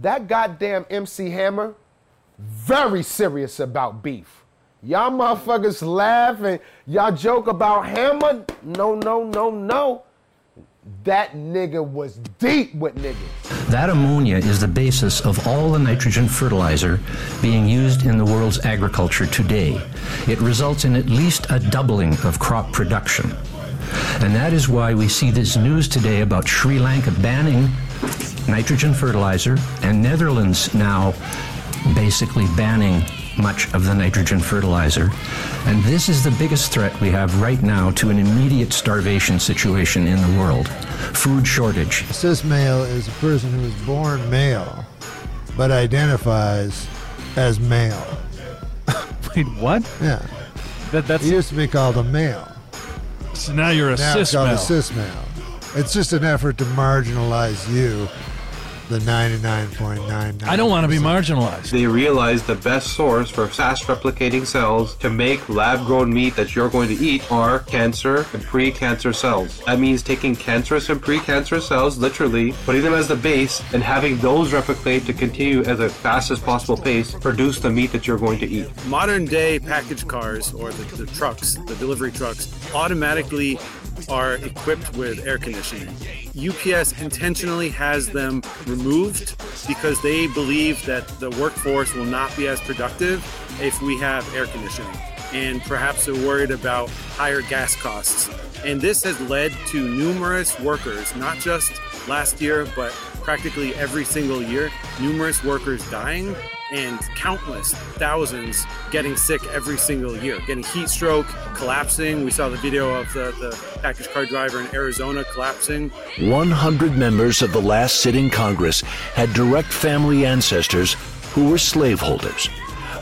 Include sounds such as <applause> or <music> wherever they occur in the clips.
that goddamn MC Hammer, very serious about beef. Y'all motherfuckers laugh and y'all joke about Hammer. No, no, no, no. That nigga was deep with niggas. That ammonia is the basis of all the nitrogen fertilizer being used in the world's agriculture today. It results in at least a doubling of crop production. And that is why we see this news today about Sri Lanka banning nitrogen fertilizer and Netherlands now basically banning much of the nitrogen fertilizer. And this is the biggest threat we have right now to an immediate starvation situation in the world food shortage. A cis male is a person who is born male but identifies as male. <laughs> Wait, what? Yeah. That, that's It used to be called a male. so now you're a now it's cis called male. a cis male. It's just an effort to marginalize you, the 99.99. I don't want to be marginalized. They realized the best source for fast replicating cells to make lab grown meat that you're going to eat are cancer and pre cancer cells. That means taking cancerous and pre cancerous cells, literally, putting them as the base, and having those replicate to continue at the fastest possible pace, produce the meat that you're going to eat. modern day package cars or the, the trucks, the delivery trucks, automatically are equipped with air conditioning. UPS intentionally has them removed because they believe that the workforce will not be as productive if we have air conditioning. And perhaps they're worried about higher gas costs. And this has led to numerous workers, not just last year, but practically every single year, numerous workers dying and countless thousands getting sick every single year, getting heat stroke, collapsing. We saw the video of the, the package car driver in Arizona collapsing. 100 members of the last sitting Congress had direct family ancestors who were slaveholders.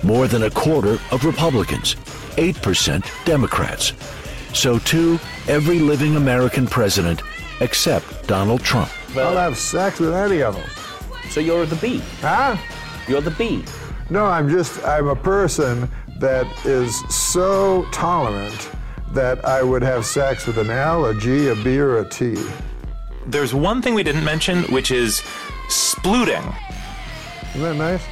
More than a quarter of Republicans, 8% Democrats. So, too, every living American president except Donald Trump. I'll have sex with any of them. So you're the B. Huh? You're the B. No, I'm just, I'm a person that is so tolerant that I would have sex with an L, a G, a B, or a T. There's one thing we didn't mention, which is splooting. Isn't that nice?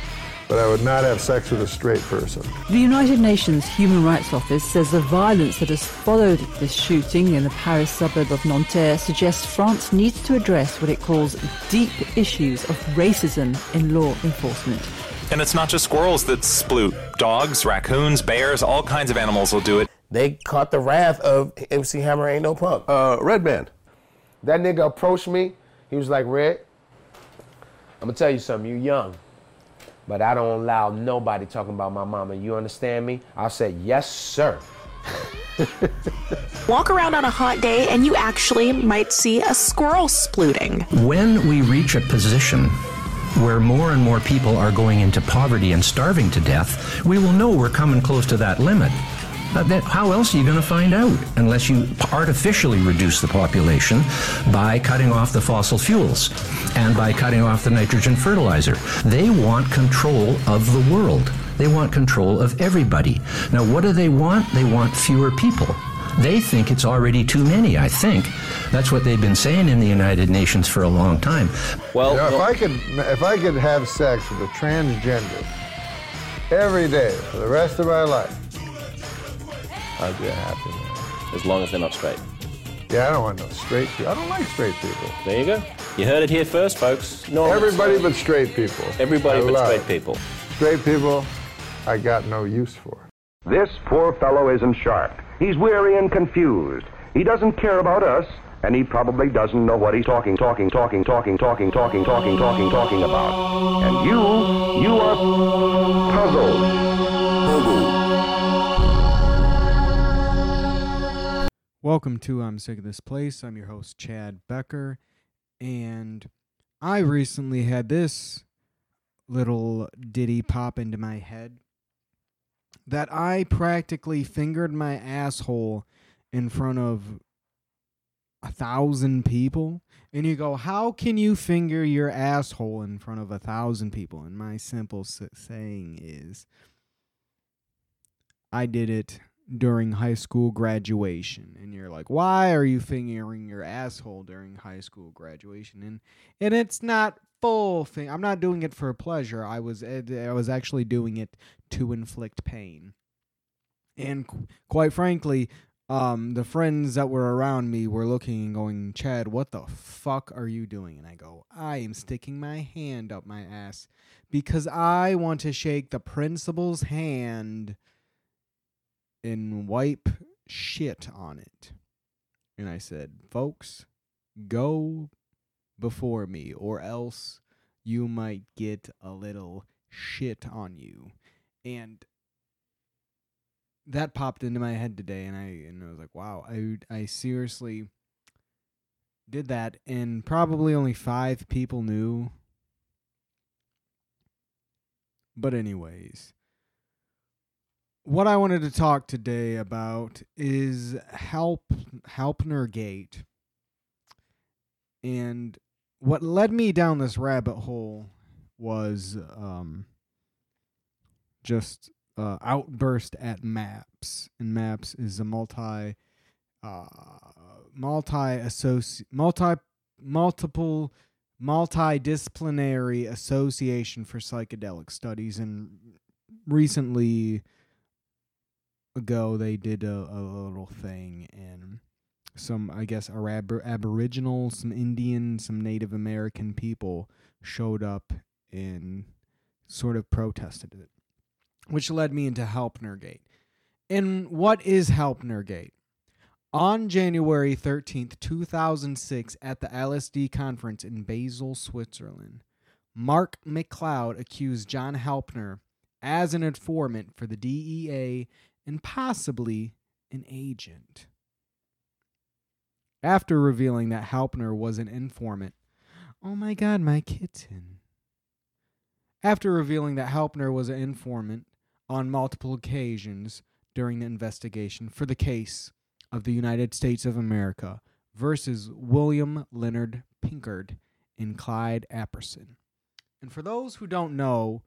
But I would not have sex with a straight person. The United Nations Human Rights Office says the violence that has followed this shooting in the Paris suburb of Nanterre suggests France needs to address what it calls deep issues of racism in law enforcement. And it's not just squirrels that sploot. Dogs, raccoons, bears, all kinds of animals will do it. They caught the wrath of MC Hammer ain't no punk. Uh, Red Redman. That nigga approached me. He was like, Red, I'm gonna tell you something. You young, but I don't allow nobody talking about my mama. You understand me? I said, Yes, sir. <laughs> Walk around on a hot day and you actually might see a squirrel splooting. When we reach a position where more and more people are going into poverty and starving to death, we will know we're coming close to that limit. Uh, that, how else are you going to find out unless you artificially reduce the population by cutting off the fossil fuels and by cutting off the nitrogen fertilizer? They want control of the world. They want control of everybody. Now, what do they want? They want fewer people. They think it's already too many, I think. That's what they've been saying in the United Nations for a long time. Well, You know, if I could, if I could have sex with a transgender every day for the rest of my life, I'd be a happy man. As long as they're not straight. Yeah, I don't want no straight people. I don't like straight people. There you go. You heard it here first, folks. No, Everybody but straight people. Everybody I but love straight it. people. Straight people, I got no use for. This poor fellow isn't sharp. He's weary and confused. He doesn't care about us, and he probably doesn't know what he's talking, talking, talking, talking, talking, talking, talking, talking, talking about. And you, you are puzzled. Welcome to I'm Sick of This Place. I'm your host, Chad Becker. And I recently had this little ditty pop into my head that I practically fingered my asshole in front of a thousand people. And you go, How can you finger your asshole in front of a thousand people? And my simple saying is, I did it during high school graduation and you're like why are you fingering your asshole during high school graduation? And and it's not full thing i'm not doing it for pleasure i was i was actually doing it to inflict pain. And qu- quite frankly um the friends that were around me were looking and going chad what the fuck are you doing? And i go i am sticking my hand up my ass because i want to shake the principal's hand and wipe shit on it. And I said, folks, go before me, or else you might get a little shit on you. And that popped into my head today, and I and I was like, wow, I I seriously did that, and probably only five people knew. But anyways, what I wanted to talk today about is help Helpner Gate. And what led me down this rabbit hole was um, just uh, outburst at Maps, and Maps is a multi, uh, multi associ- multi multiple multidisciplinary association for psychedelic studies, and recently ago they did a, a little thing and some i guess Arab- aboriginal some indian some native american people showed up and sort of protested it which led me into helpner gate and what is helpner gate on january 13th 2006 at the lsd conference in basel switzerland mark mccloud accused john helpner as an informant for the dea and possibly an agent. After revealing that Halpner was an informant, oh my god, my kitten. After revealing that Halpner was an informant on multiple occasions during the investigation for the case of the United States of America versus William Leonard Pinkard and Clyde Apperson. And for those who don't know,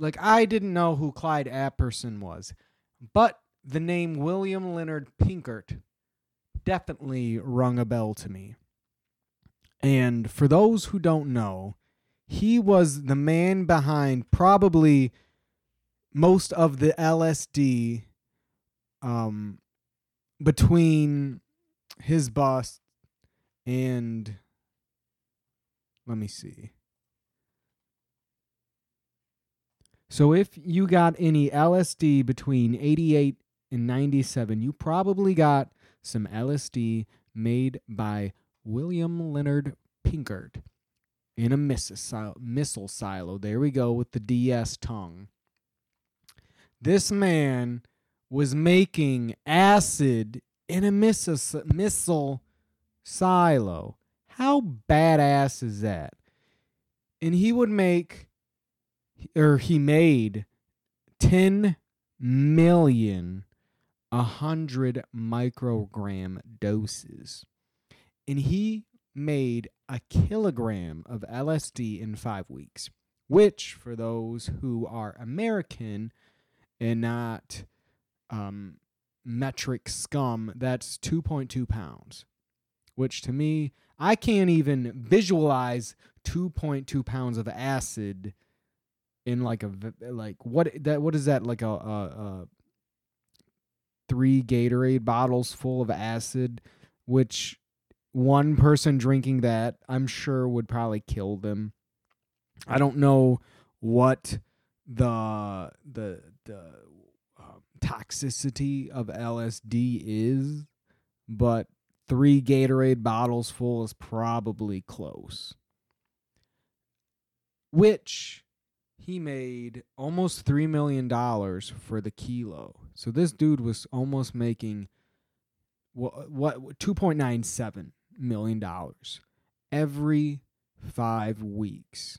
like I didn't know who Clyde Apperson was, but the name William Leonard Pinkert definitely rung a bell to me. And for those who don't know, he was the man behind probably most of the LSD um between his boss and let me see. So if you got any LSD between 88 and 97, you probably got some LSD made by William Leonard Pinkard in a missile silo. There we go with the DS tongue. This man was making acid in a missile silo. How badass is that? And he would make or he made 10 million a hundred microgram doses. And he made a kilogram of lsd in five weeks which for those who are american and not um, metric scum that's 2.2 pounds which to me i can't even visualize 2.2 pounds of acid in like a like what that what is that like a, a, a three Gatorade bottles full of acid, which one person drinking that I'm sure would probably kill them. I don't know what the the the um, toxicity of LSD is, but three Gatorade bottles full is probably close. Which he made almost three million dollars for the kilo. So this dude was almost making what what two point nine seven million dollars every five weeks.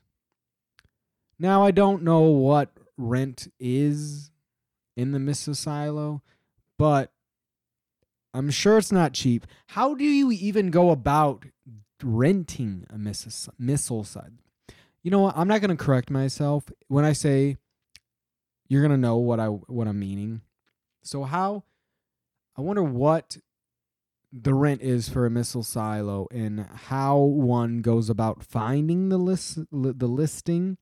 Now I don't know what rent is in the missile silo, but I'm sure it's not cheap. How do you even go about renting a missile missile silo? You know what? I'm not going to correct myself when I say you're going to know what I what I'm meaning. So how I wonder what the rent is for a missile silo and how one goes about finding the list li- the listing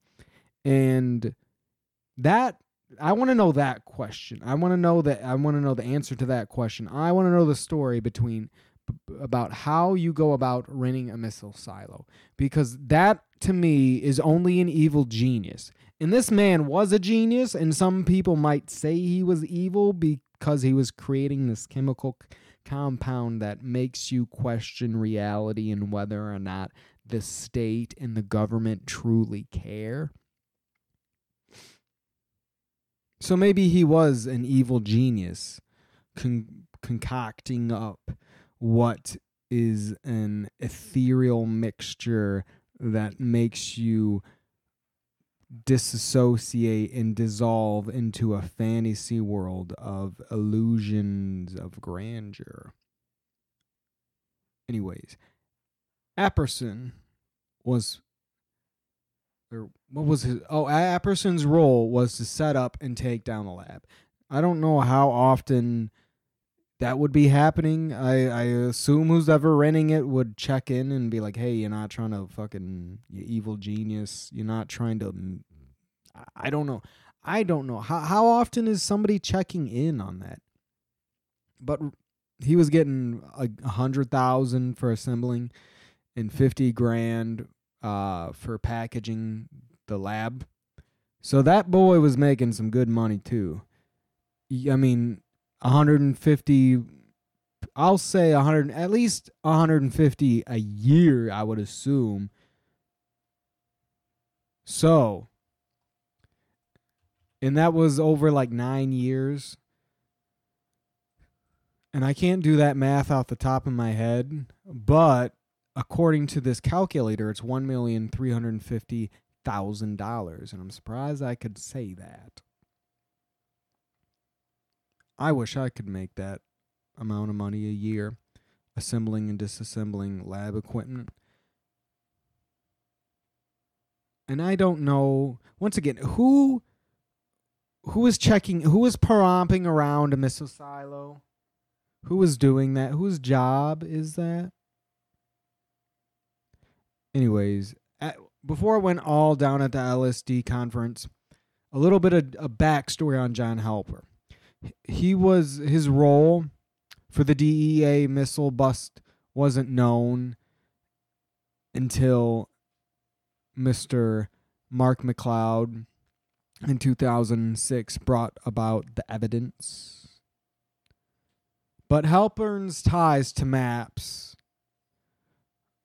and that I want to know that question. I want to know that I want to know the answer to that question. I want to know the story between about how you go about renting a missile silo because that to me is only an evil genius. And this man was a genius and some people might say he was evil because he was creating this chemical c- compound that makes you question reality and whether or not the state and the government truly care. So maybe he was an evil genius con- concocting up what is an ethereal mixture that makes you disassociate and dissolve into a fantasy world of illusions of grandeur. Anyways, Apperson was or what was his oh Apperson's role was to set up and take down the lab. I don't know how often that would be happening. I, I assume who's ever renting it would check in and be like, "Hey, you're not trying to fucking you evil genius. You're not trying to." I- don't know. I don't know how how often is somebody checking in on that. But he was getting a hundred thousand for assembling and fifty grand uh, for packaging the lab. So that boy was making some good money too. I mean, 150 I'll say 100 at least 150 a year I would assume. So, and that was over like 9 years. And I can't do that math off the top of my head, but according to this calculator, it's one million three hundred fifty thousand dollars, and I'm surprised I could say that. I wish I could make that amount of money a year, assembling and disassembling lab equipment. And I don't know. Once again, who who is checking? Who is paromping around a missile silo? Who is doing that? Whose job is that? anyways, at, before I went all down at the LSD conference, a little bit of a backstory on John Halper. He was his role for the DEA missile bust wasn't known until Mr. Mark McCloud in 2006 brought about the evidence. But Halpern's ties to MAPS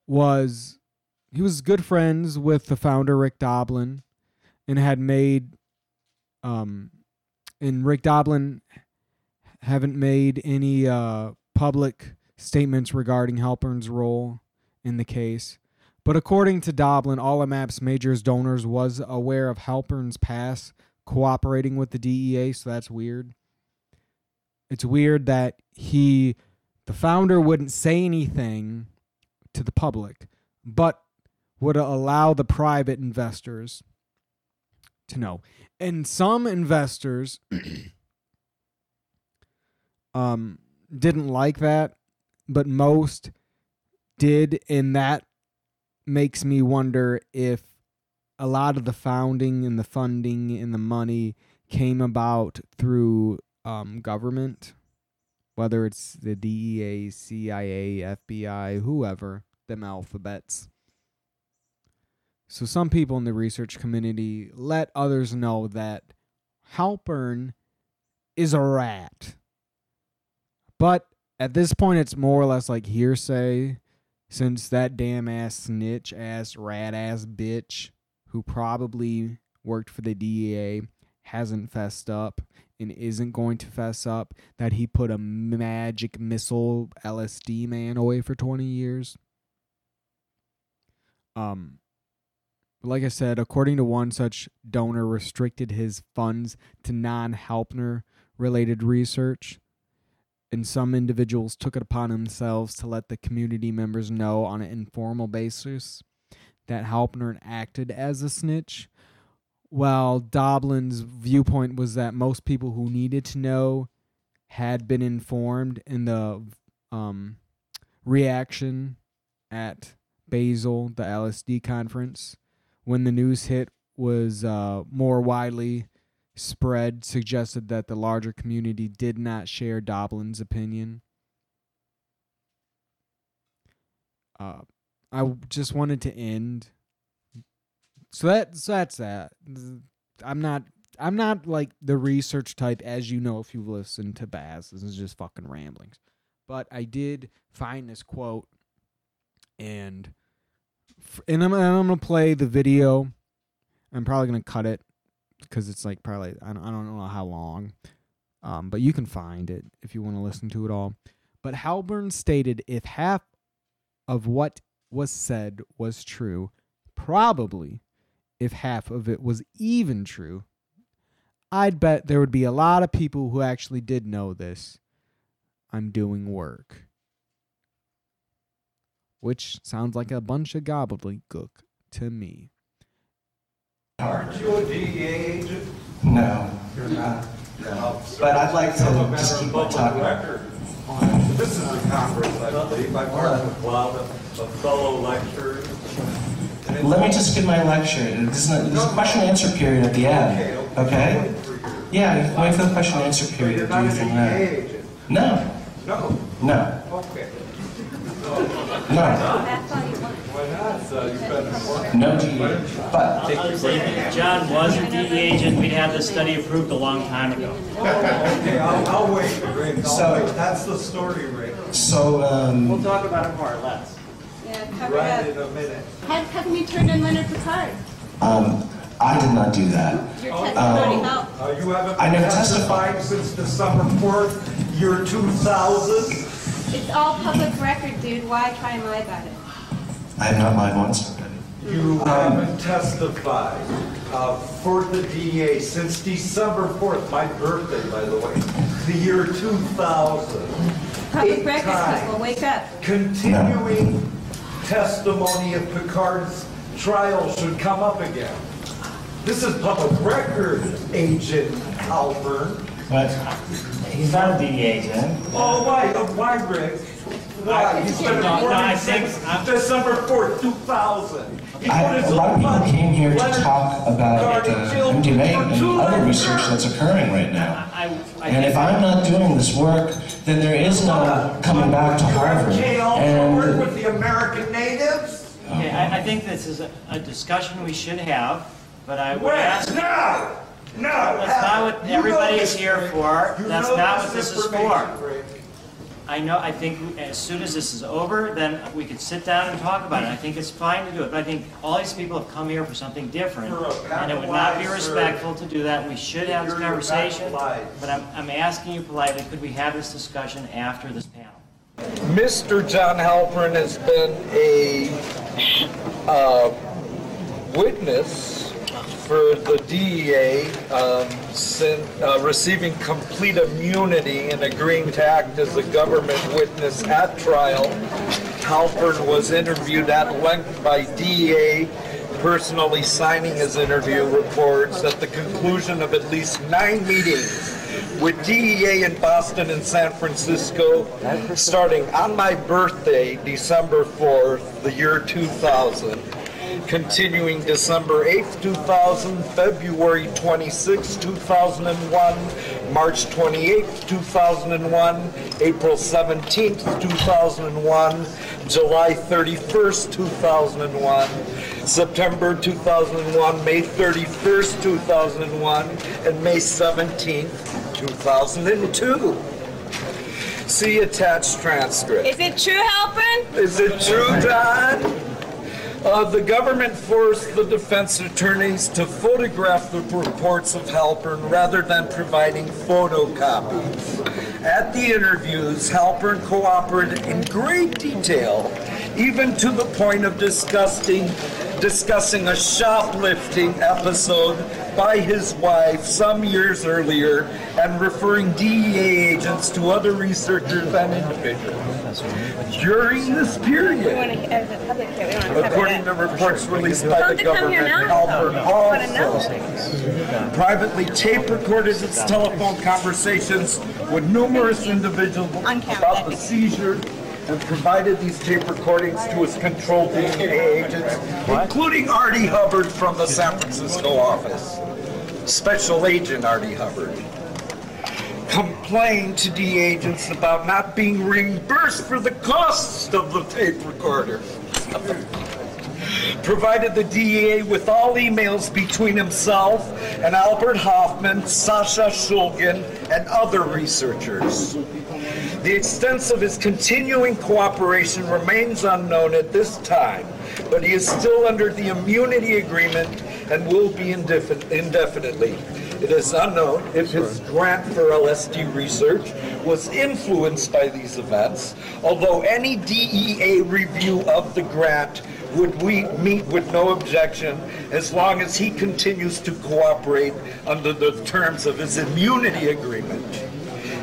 was he was good friends with the founder Rick Doblin and had made um and Rick Doblin haven't made any uh public statements regarding Halpern's role in the case. But according to Doblin, all of MAP's major donors was aware of Halpern's past cooperating with the DEA, so that's weird. It's weird that he the founder wouldn't say anything to the public, but would allow the private investors to know. And some investors <clears throat> um didn't like that, but most did and that makes me wonder if a lot of the founding and the funding and the money came about through um, government, whether it's the DEA, CIA, FBI, whoever, them alphabets. So some people in the research community let others know that Halpern is a rat. But at this point, it's more or less like hearsay, since that damn ass snitch ass rat ass bitch who probably worked for the DEA hasn't fessed up and isn't going to fess up that he put a magic missile LSD man away for 20 years. Um like I said, according to one such donor restricted his funds to non-Halpner related research and some individuals took it upon themselves to let the community members know on an informal basis that Halpner acted as a snitch, while Doblin's viewpoint was that most people who needed to know had been informed in the um, reaction at Basel, the LSD conference, when the news hit was uh, more widely spread, suggested that the larger community did not share Doblin's opinion. Uh, I just wanted to end. So that so that's that. I'm not I'm not like the research type, as you know if you've listened to Baz. This is just fucking ramblings. But I did find this quote, and and I'm, I'm gonna play the video. I'm probably gonna cut it because it's like probably I don't, I don't know how long, um, but you can find it if you want to listen to it all. But Halpern stated if half of what was said was true, probably if half of it was even true, I'd bet there would be a lot of people who actually did know this. I'm doing work. Which sounds like a bunch of gobbledygook to me. Aren't you a DEA agent? No, you're not. No. But I'd like to just keep my talk. This is a conference, I believe. I've worked with a lot of of fellow lecturers. Let me just give my lecture. This is a, there's a question and answer period at the end. Okay? Yeah, you can wait for the question and answer period. Do you think that? No. No. No. Okay. No. Why not? Uh, you've been working. No DEA. But I would say if John was a DE agent, we'd have this study approved a long time ago. Okay, I'll, I'll wait, Rick. I'll So- wait. That's the story, Rick. so um, We'll talk about it more or less. Yeah, cover Right it in up. a minute. How, how come you turned in Leonard Picard? um, I did not do that. Your Um, testimony helped. Uh, you haven't I been never testified since December 4th, year 2000? It's all public record, dude. Why try and lie about it? I have not lied once. You haven't testified uh, for the DA since December 4th, my birthday, by the way, the year 2000. Public Eight record, times. people, wake up. Continuing testimony of Picard's trial should come up again. This is public record, Agent Halpern. But he's not a DE agent. Oh, why, uh, why, Rick? Why? He's been No, no, I think since I'm- December 4th, 2000. He I, put his a lot of people came here to talk about uh, MDMA and other research that's occurring right now. I, I And if I'm not doing this work, then there is no coming back to Harvard. And also work with the American natives? Okay, I, I think this is a, a discussion we should have, but I would When? ask. Now! Now! That's not what You everybody is here Rick. for. You That's know not what this is for. Rick. I know, I think as soon as this is over, then we could sit down and talk about it. I think it's fine to do it, but I think all these people have come here for something different. You're And it would not be pack sir. respectful to do that. We should have this a conversation. But I'm, I'm asking you politely, could we have this discussion after this panel? Mr. John Halpern has been a uh, witness for the DEA um, sin- uh, receiving complete immunity and agreeing to act as a government witness at trial. Halpern was interviewed at length by DEA, personally signing his interview reports at the conclusion of at least nine meetings with DEA in Boston and San Francisco, starting on my birthday, December 4th, the year 2000, continuing December 8th, 2000, February 26th, 2001, March 28th, 2001, April 17th, 2001, July 31st, 2001, September 2001, May 31st, 2001, and May 17th, 2002. See attached transcript. Is it true, Halpern? Is it true, Don? Uh, the government forced the defense attorneys to photograph the reports of Halpern rather than providing photocopies. At the interviews, Halpern cooperated in great detail, even to the point of discussing, discussing a shoplifting episode by his wife some years earlier and referring DEA agents to other researchers and individuals. During this period, We want to, as a public here, we don't want to cover According to reports released by the them to come here government, now. Halpern all What a privately tape recorded its telephone conversations with numerous individuals about the seizure and provided these tape recordings to his control DEA agents, including Artie Hubbard from the San Francisco office. Special Agent Artie Hubbard complained to the agents about not being reimbursed for the costs of the tape recorder. Provided the DEA with all emails between himself and Albert Hofmann, Sasha Shulgin, and other researchers. The extent of his continuing cooperation remains unknown at this time, but he is still under the immunity agreement and will be indefin- indefinitely. It is unknown if his grant for LSD research was influenced by these events, although any DEA review of the grant would we meet with no objection as long as he continues to cooperate under the terms of his immunity agreement.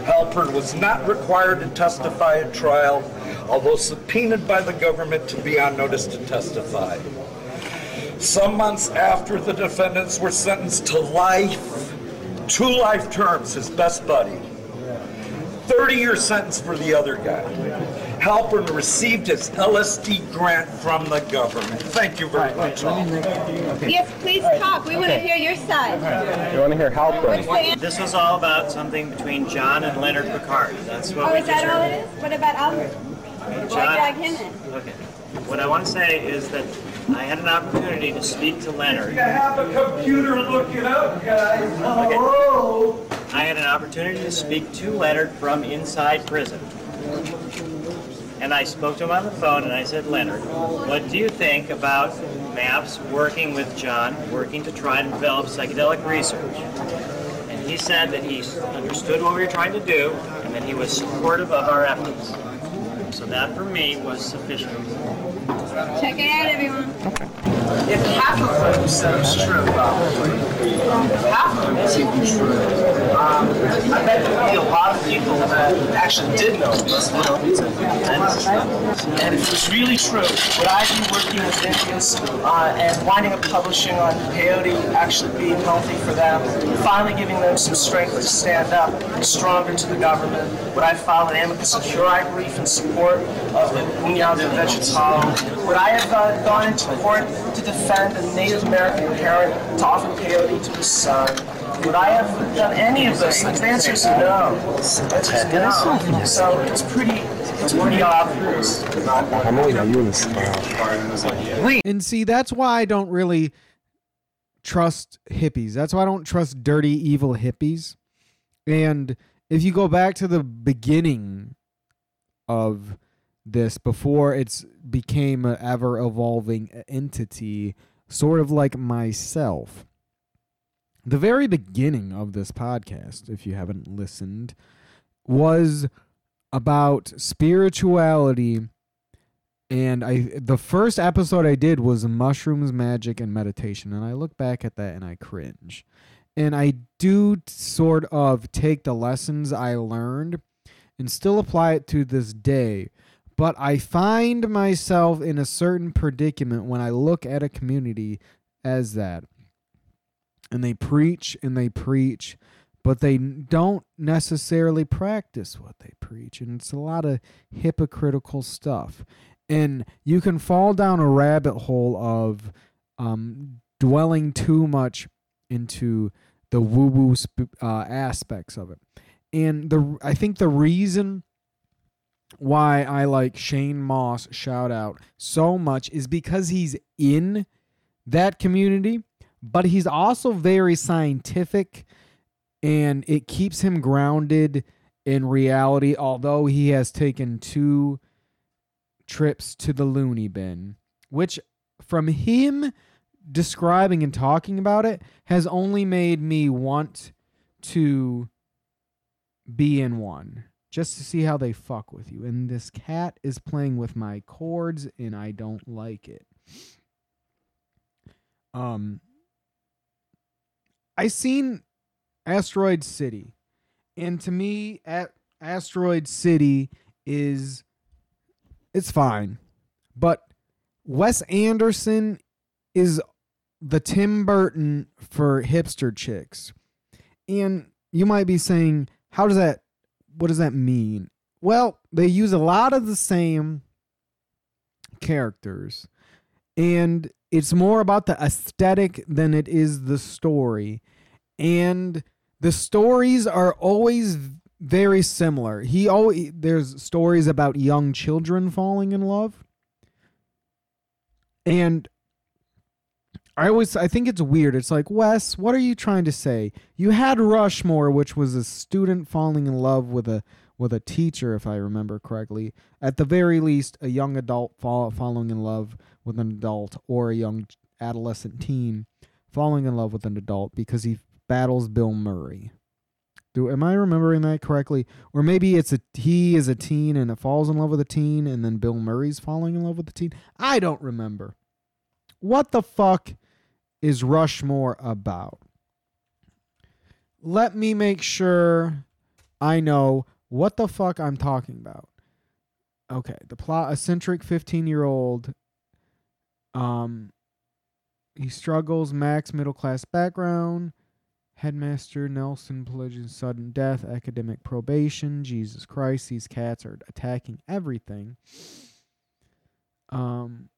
Halpern was not required to testify at trial, although subpoenaed by the government to be on notice to testify. Some months after the defendants were sentenced to life, two life terms, his best buddy, 30 year sentence for the other guy. Halpern received his LSD grant from the government. Thank you very much. all. Yes, please talk. We want to hear your side. You want to hear Halpern? This was all about something between John and Leonard Picard. That's what Oh, we is that all heard. it is? What about Albert? Why John- drag him in? Okay. What I want to say is that I had an opportunity to speak to Leonard. You have a computer, look it up, guys. Hello. I had an opportunity to speak to Leonard from inside prison. And I spoke to him on the phone and I said, Leonard, what do you think about MAPS working with John, working to try and develop psychedelic research? And he said that he understood what we were trying to do and that he was supportive of our efforts. So that for me was sufficient. Check it out, everyone. If half of what you said was true, probably, half of it isn't true, um, I bet there'd be a lot of people that actually did know this, but don't need to And if it was really true, would I be working with Indians uh, and winding up publishing on peyote actually being healthy for them, finally giving them some strength to stand up stronger to the government? Would I file an amicus curiae brief in support of the União do Vegetal? Would I have uh, gone into court to defend a Native American parent to offer peyote to his son? Would I have done any of those things? The answer is no. It's no. So it's pretty, it's pretty obvious. I'm only you this. And see, that's why I don't really trust hippies. That's why I don't trust dirty, evil hippies. And if you go back to the beginning of this, before it's became an ever evolving entity, sort of like myself, the very beginning of this podcast, if you haven't listened, was about spirituality and I the first episode I did was mushrooms, magic, and meditation, and I look back at that and I cringe. And I do sort of take the lessons I learned and still apply it to this day. But I find myself in a certain predicament when I look at a community as that. And they preach and they preach, but they don't necessarily practice what they preach. And it's a lot of hypocritical stuff and you can fall down a rabbit hole of um, dwelling too much into the woo woo sp- uh, aspects of it. And the I think the reason why I like Shane Mauss shout out so much is because he's in that community, but he's also very scientific and it keeps him grounded in reality although he has taken two trips to the loony bin, which from him describing and talking about it has only made me want to be in one just to see how they fuck with you. And this cat is playing with my cords and I don't like it. Um I seen Asteroid City. And to me, at Asteroid City is it's fine. But Wes Anderson is the Tim Burton for hipster chicks. And you might be saying, how does that what does that mean? Well, they use a lot of the same characters and it's more about the aesthetic than it is the story. And the stories are always very similar. He always there's stories about young children falling in love. And I always I think it's weird. It's like, Wes, what are you trying to say? You had Rushmore, which was a student falling in love with a with a teacher, if I remember correctly. At the very least, a young adult fall, falling in love with an adult, or a young adolescent teen falling in love with an adult because he battles Bill Murray. Do am I remembering that correctly? Or maybe it's a he is a teen and it falls in love with a teen, and then Bill Murray's falling in love with the teen. I don't remember. What the fuck is Rushmore about? Let me make sure I know what the fuck I'm talking about. Okay, the plot eccentric 15-year-old um he struggles max middle class background headmaster Nelson pledges sudden death academic probation Jesus Christ these cats are attacking everything. Um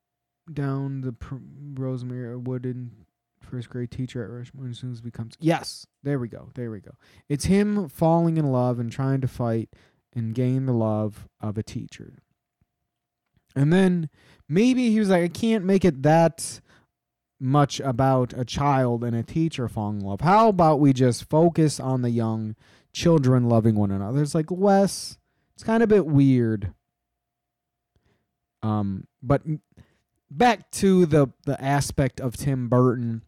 down the pr- Rosemary Wooden first grade teacher at Rushmore as soon as becomes yes there we go there we go. It's him falling in love and trying to fight and gain the love of a teacher and then maybe he was like I can't make it that much about a child and a teacher falling in love how about we just focus on the young children loving one another it's like Wes it's kind of a bit weird um but back to the the aspect of Tim Burton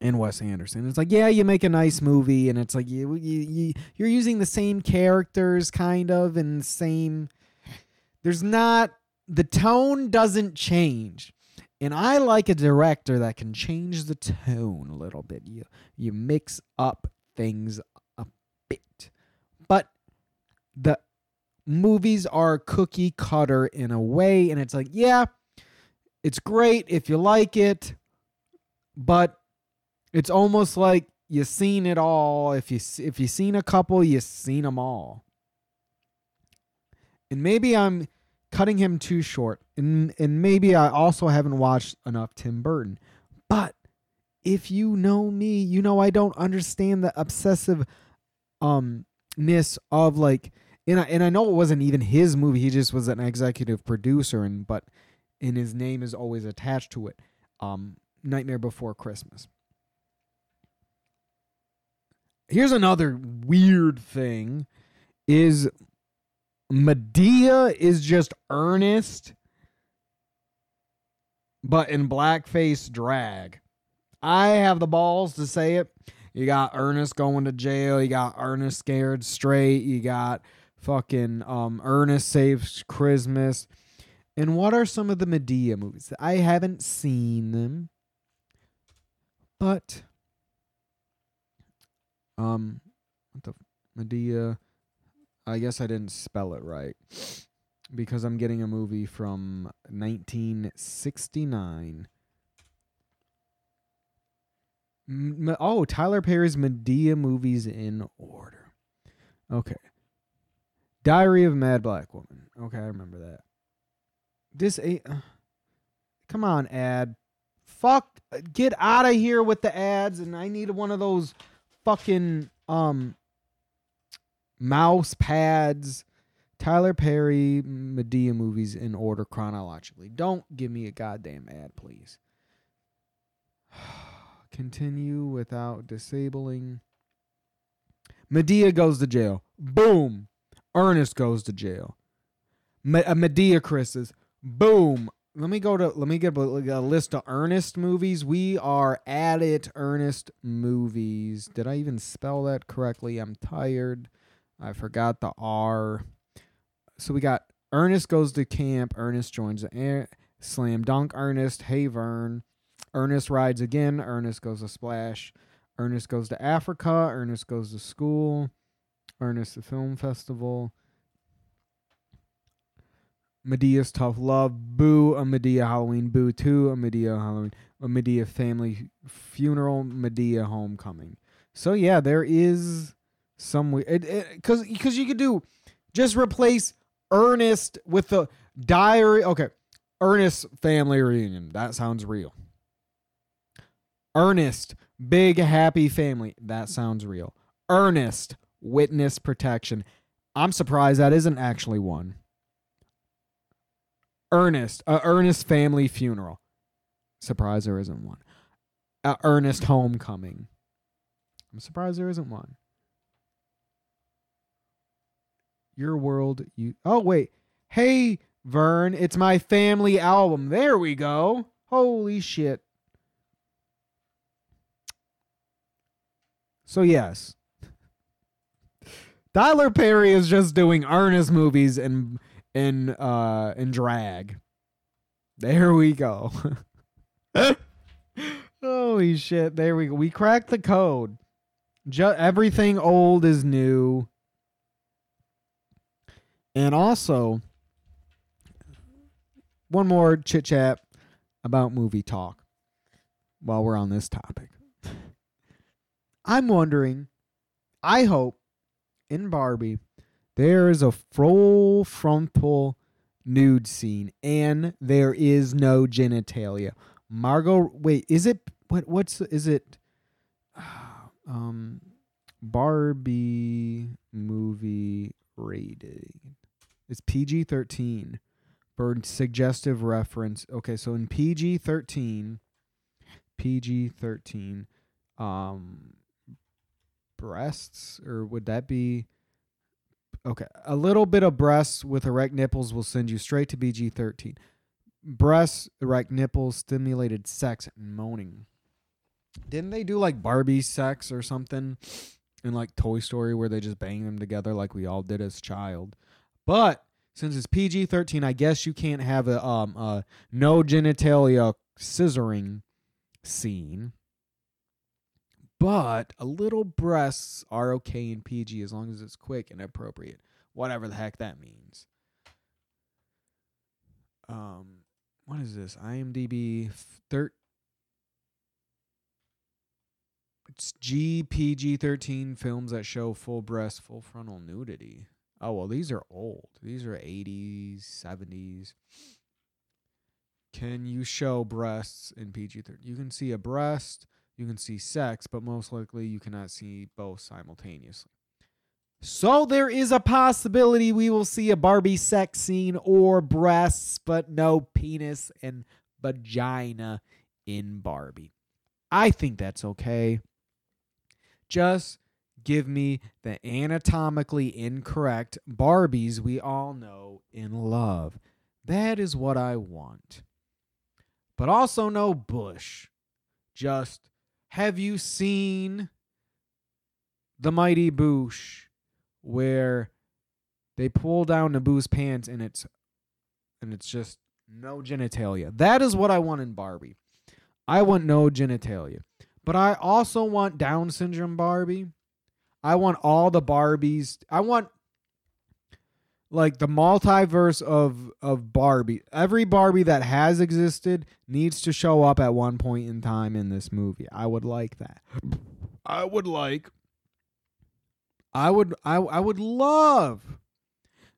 and Wes Anderson. It's like, yeah, you make a nice movie, and it's like you you, you you're using the same characters, kind of, and same. There's not the tone doesn't change, and I like a director that can change the tone a little bit. You you mix up things a bit, but the movies are cookie cutter in a way, and it's like, yeah, it's great if you like it, but it's almost like you've seen it all. If you if you've seen a couple, you've seen them all. And maybe I'm cutting him too short, and and maybe I also haven't watched enough Tim Burton. But if you know me, you know I don't understand the obsessive um ness of like and I, and I know it wasn't even his movie. He just was an executive producer and but and his name is always attached to it. Um Nightmare Before Christmas. Here's another weird thing is Madea is just earnest but in blackface drag. I have the balls to say it. You got Ernest going to jail, you got Ernest scared straight, you got fucking um Ernest saves Christmas. And what are some of the Madea movies? I haven't seen them. But um what the Madea I guess I didn't spell it right because I'm getting a movie from 1969. M- oh, Tyler Perry's Madea movies in order. Okay. Diary of a Mad Black Woman. Okay, I remember that. This a uh, Come on, ad. Fuck get out of here with the ads and I need one of those fucking um mouse pads. Tyler Perry Madea movies in order chronologically. Don't give me a goddamn ad, please. <sighs> Continue without disabling. Madea goes to jail. Boom. Ernest goes to jail. Uh, Madea Chris's. Boom. Let me go to. Let me get a, a list of Ernest movies. We are at it. Ernest movies. Did I even spell that correctly? I'm tired. I forgot the R. So we got Ernest goes to camp. Ernest joins the air. Slam dunk. Ernest. Hey Vern. Ernest rides again. Ernest goes to Splash. Ernest goes to Africa. Ernest goes to school. Ernest the film festival. Madea's Tough Love, Boo, a Madea Halloween, Boo 2, a Madea Halloween, a Madea Family Funeral, Madea Homecoming. So yeah, there is some cuz cuz you could do just replace Ernest with the diary. Okay. Ernest family reunion. That sounds real. Ernest big happy family. That sounds real. Ernest witness protection. I'm surprised that isn't actually one. Ernest, a Ernest family funeral. Surprise there isn't one. A Ernest homecoming. I'm surprised there isn't one. Your world, you. Oh wait, hey Vern, it's my family album. There we go. Holy shit. So yes, <laughs> Tyler Perry is just doing Ernest movies and in uh in drag. There we go. <laughs> Holy shit! There we go. We cracked the code. Ju- everything old is new. And also, one more chit chat about movie talk while we're on this topic. <laughs> I'm wondering, I hope in Barbie there is a full frontal nude scene and there is no genitalia. Margot, wait, is it what? What's is it? <sighs> Um, Barbie movie rating. It's PG thirteen. For suggestive reference. Okay, so in PG thirteen, PG thirteen, um, breasts or would that be? Okay, a little bit of breasts with erect nipples will send you straight to PG thirteen. Breasts, erect nipples, stimulated sex, and moaning. Didn't they do like Barbie sex or something in like Toy Story where they just bang them together like we all did as child? But since it's PG thirteen, I guess you can't have a um a no genitalia scissoring scene. But a little breasts are okay in PG as long as it's quick and appropriate. Whatever the heck that means. Um what is this? IMDb thir- It's GPG 13 films that show full breast, full frontal nudity. Oh, well, these are old. These are 80s, 70s. Can you show breasts in PG 13? You can see a breast, you can see sex, but most likely you cannot see both simultaneously. So there is a possibility we will see a Barbie sex scene or breasts, but no penis and vagina in Barbie. I think that's okay. Just give me the anatomically incorrect Barbies we all know and love. That is what I want. But also no Bush. Just have you seen the Mighty Boosh where they pull down Naboo's pants and it's and it's just no genitalia. That is what I want in Barbie. I want no genitalia. But I also want Down syndrome Barbie. I want all the Barbies. I want like the multiverse of of Barbie. Every Barbie that has existed needs to show up at one point in time in this movie. I would like that. I would like I would I I would love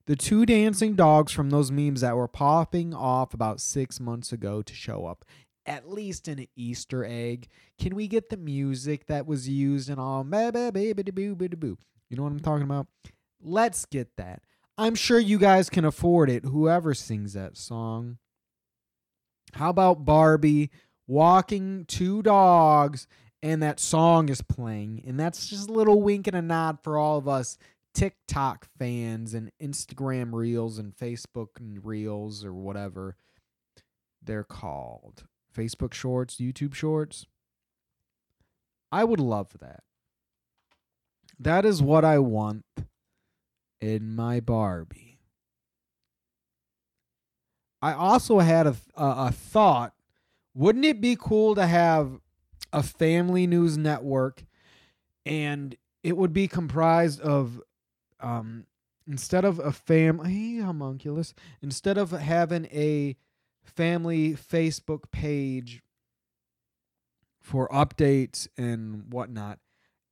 the two dancing dogs from those memes that were popping off about 6 months ago to show up. At least an Easter egg. Can we get the music that was used in all? You know what I'm talking about? Let's get that. I'm sure you guys can afford it, whoever sings that song. How about Barbie walking two dogs and that song is playing? And that's just a little wink and a nod for all of us TikTok fans and Instagram reels and Facebook reels or whatever they're called. Facebook shorts, YouTube shorts. I would love that. That is what I want in my Barbie. I also had a, a, a thought. Wouldn't it be cool to have a family news network and it would be comprised of um, instead of a fam hey, homunculus instead of having a family facebook page for updates and whatnot.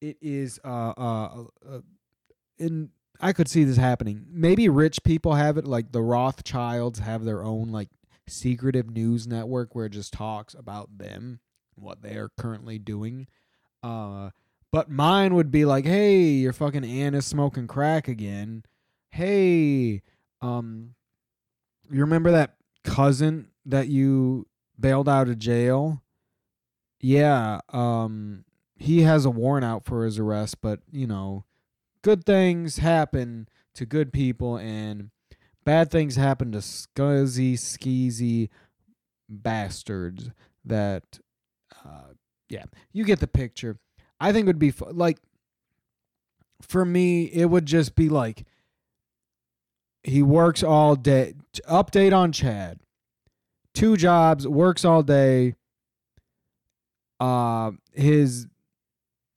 It is uh uh, uh in i could see this happening. Maybe rich people have it like the rothschilds have their own like secretive news network where it just talks about them what they are currently doing. Uh but mine would be like hey your fucking aunt is smoking crack again. Hey um you remember that cousin that you bailed out of jail? Yeah um he has a warrant out for his arrest but you know good things happen to good people and bad things happen to scuzzy skeezy bastards that uh yeah you get the picture. I think it would be like for me it would just be like he works all day. Update on chad. Two jobs works all day. Uh his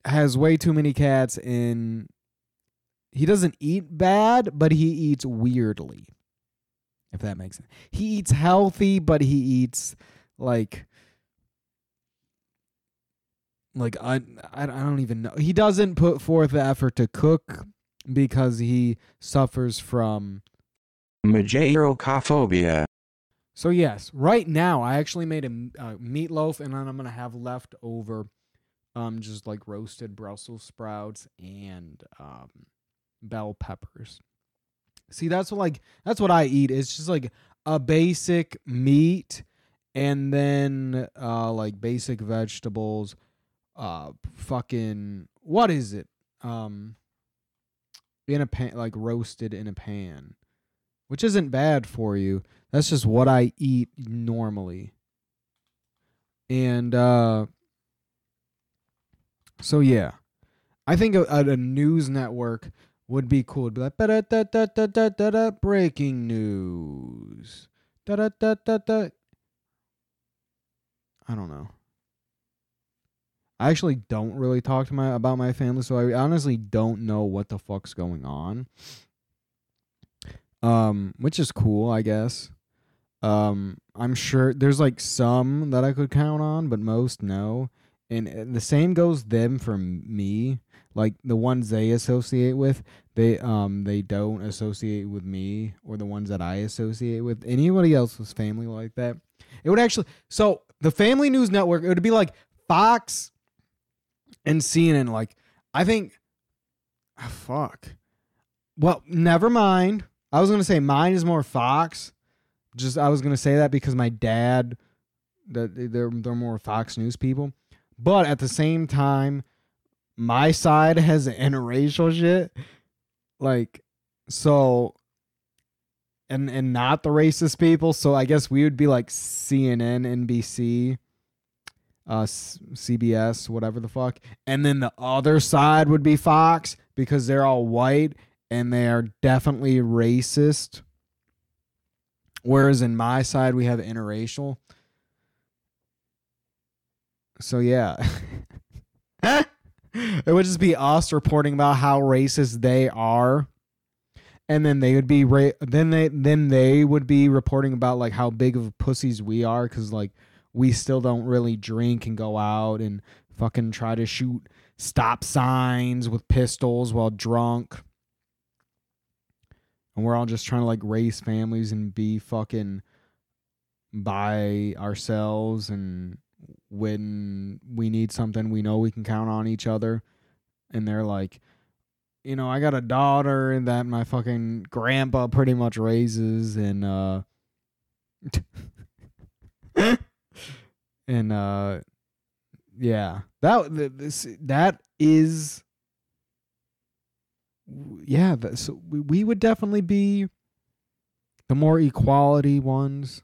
has way too many cats and he doesn't eat bad but he eats weirdly if that makes sense. He eats healthy but he eats like like I, I I don't even know. He doesn't put forth the effort to cook because he suffers from Mageirocophobia. So yes, right now I actually made a, uh, meatloaf, and then I'm gonna have left over, um, just like roasted Brussels sprouts and um, bell peppers. See, that's what like that's what I eat. It's just like a basic meat, and then uh, like basic vegetables. Uh, fucking what is it? Um, in a pan, like roasted in a pan, which isn't bad for you. That's just what I eat normally. And uh so yeah. I think a, a, news network would be cool. It'd be like "Ba-da-da-da-da-da-da-da, breaking news. Da-da-da-da-da. I don't know. I actually don't really talk to my about my family, so I honestly don't know what the fuck's going on. Um, which is cool, I guess. Um, I'm sure there's like some that I could count on, but most no. And uh, the same goes them for me. Like the ones they associate with, they um they don't associate with me, or the ones that I associate with anybody else's family like that. It would actually so the Family News Network. It would be like Fox and CNN. Like I think, ah, fuck. Well, never mind. I was gonna say mine is more Fox. Just I was gonna say that because my dad, that they're they're more Fox News people. But at the same time, my side has interracial shit. Like, so and and not the racist people. So I guess we would be like CNN, NBC, uh, CBS, whatever the fuck. And then the other side would be Fox because they're all white and they are definitely racist. Whereas in my side we have interracial. So yeah. <laughs> it would just be us reporting about how racist they are and then they would be ra- then they then they would be reporting about like how big of pussies we are cuz like we still don't really drink and go out and fucking try to shoot stop signs with pistols while drunk and we're all just trying to like raise families and be fucking by ourselves and when we need something we know we can count on each other. And they're like you know i got a daughter that my fucking grandpa pretty much raises and uh <laughs> and uh yeah that th- this that is yeah so we, would definitely be the more equality ones.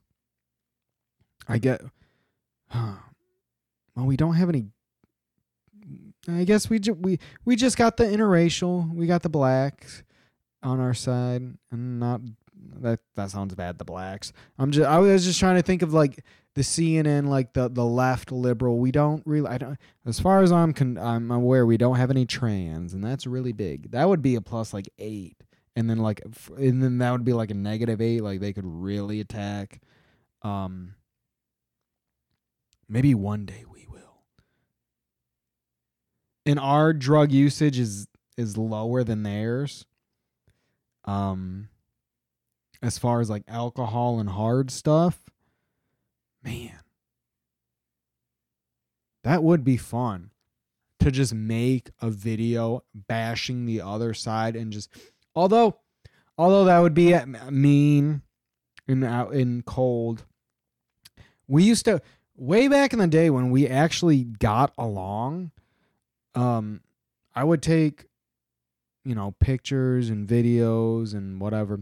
I get well we don't have any i guess we ju- we we just got the interracial we got the blacks on our side and not that that sounds bad the blacks. I'm just i was just trying to think of like the cnn like the the left liberal we don't really i don't as far as i'm con- i'm aware we don't have any trans and that's really big. That would be a plus like eight and then like and then that would be like a negative eight like they could really attack. Um maybe one day we will. And our drug usage is is lower than theirs. Um as far as like alcohol and hard stuff man. That would be fun to just make a video bashing the other side and just although although that would be mean and out in cold. We used to way back in the day when we actually got along um i would take you know pictures and videos and whatever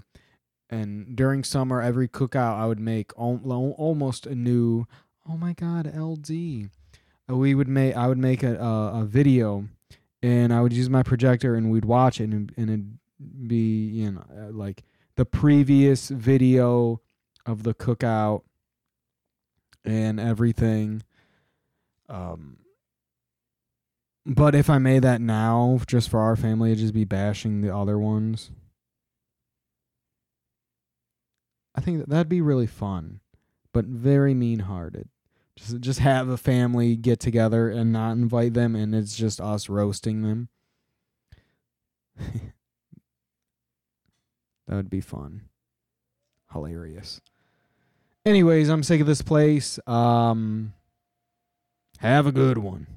and during summer every cookout i would make al- almost a new oh my god ld uh, we would make I would make a, a a video, and I would use my projector, and we'd watch it, and, and it'd be you know uh, like the previous video of the cookout and everything. Um, but if I made that now, just for our family, it'd just be bashing the other ones. I think that that'd be really fun, but very mean-hearted. Just just have a family get together and not invite them, and it's just us roasting them. <laughs> that would be fun, hilarious. Anyways, I'm sick of this place. Um, have a good one.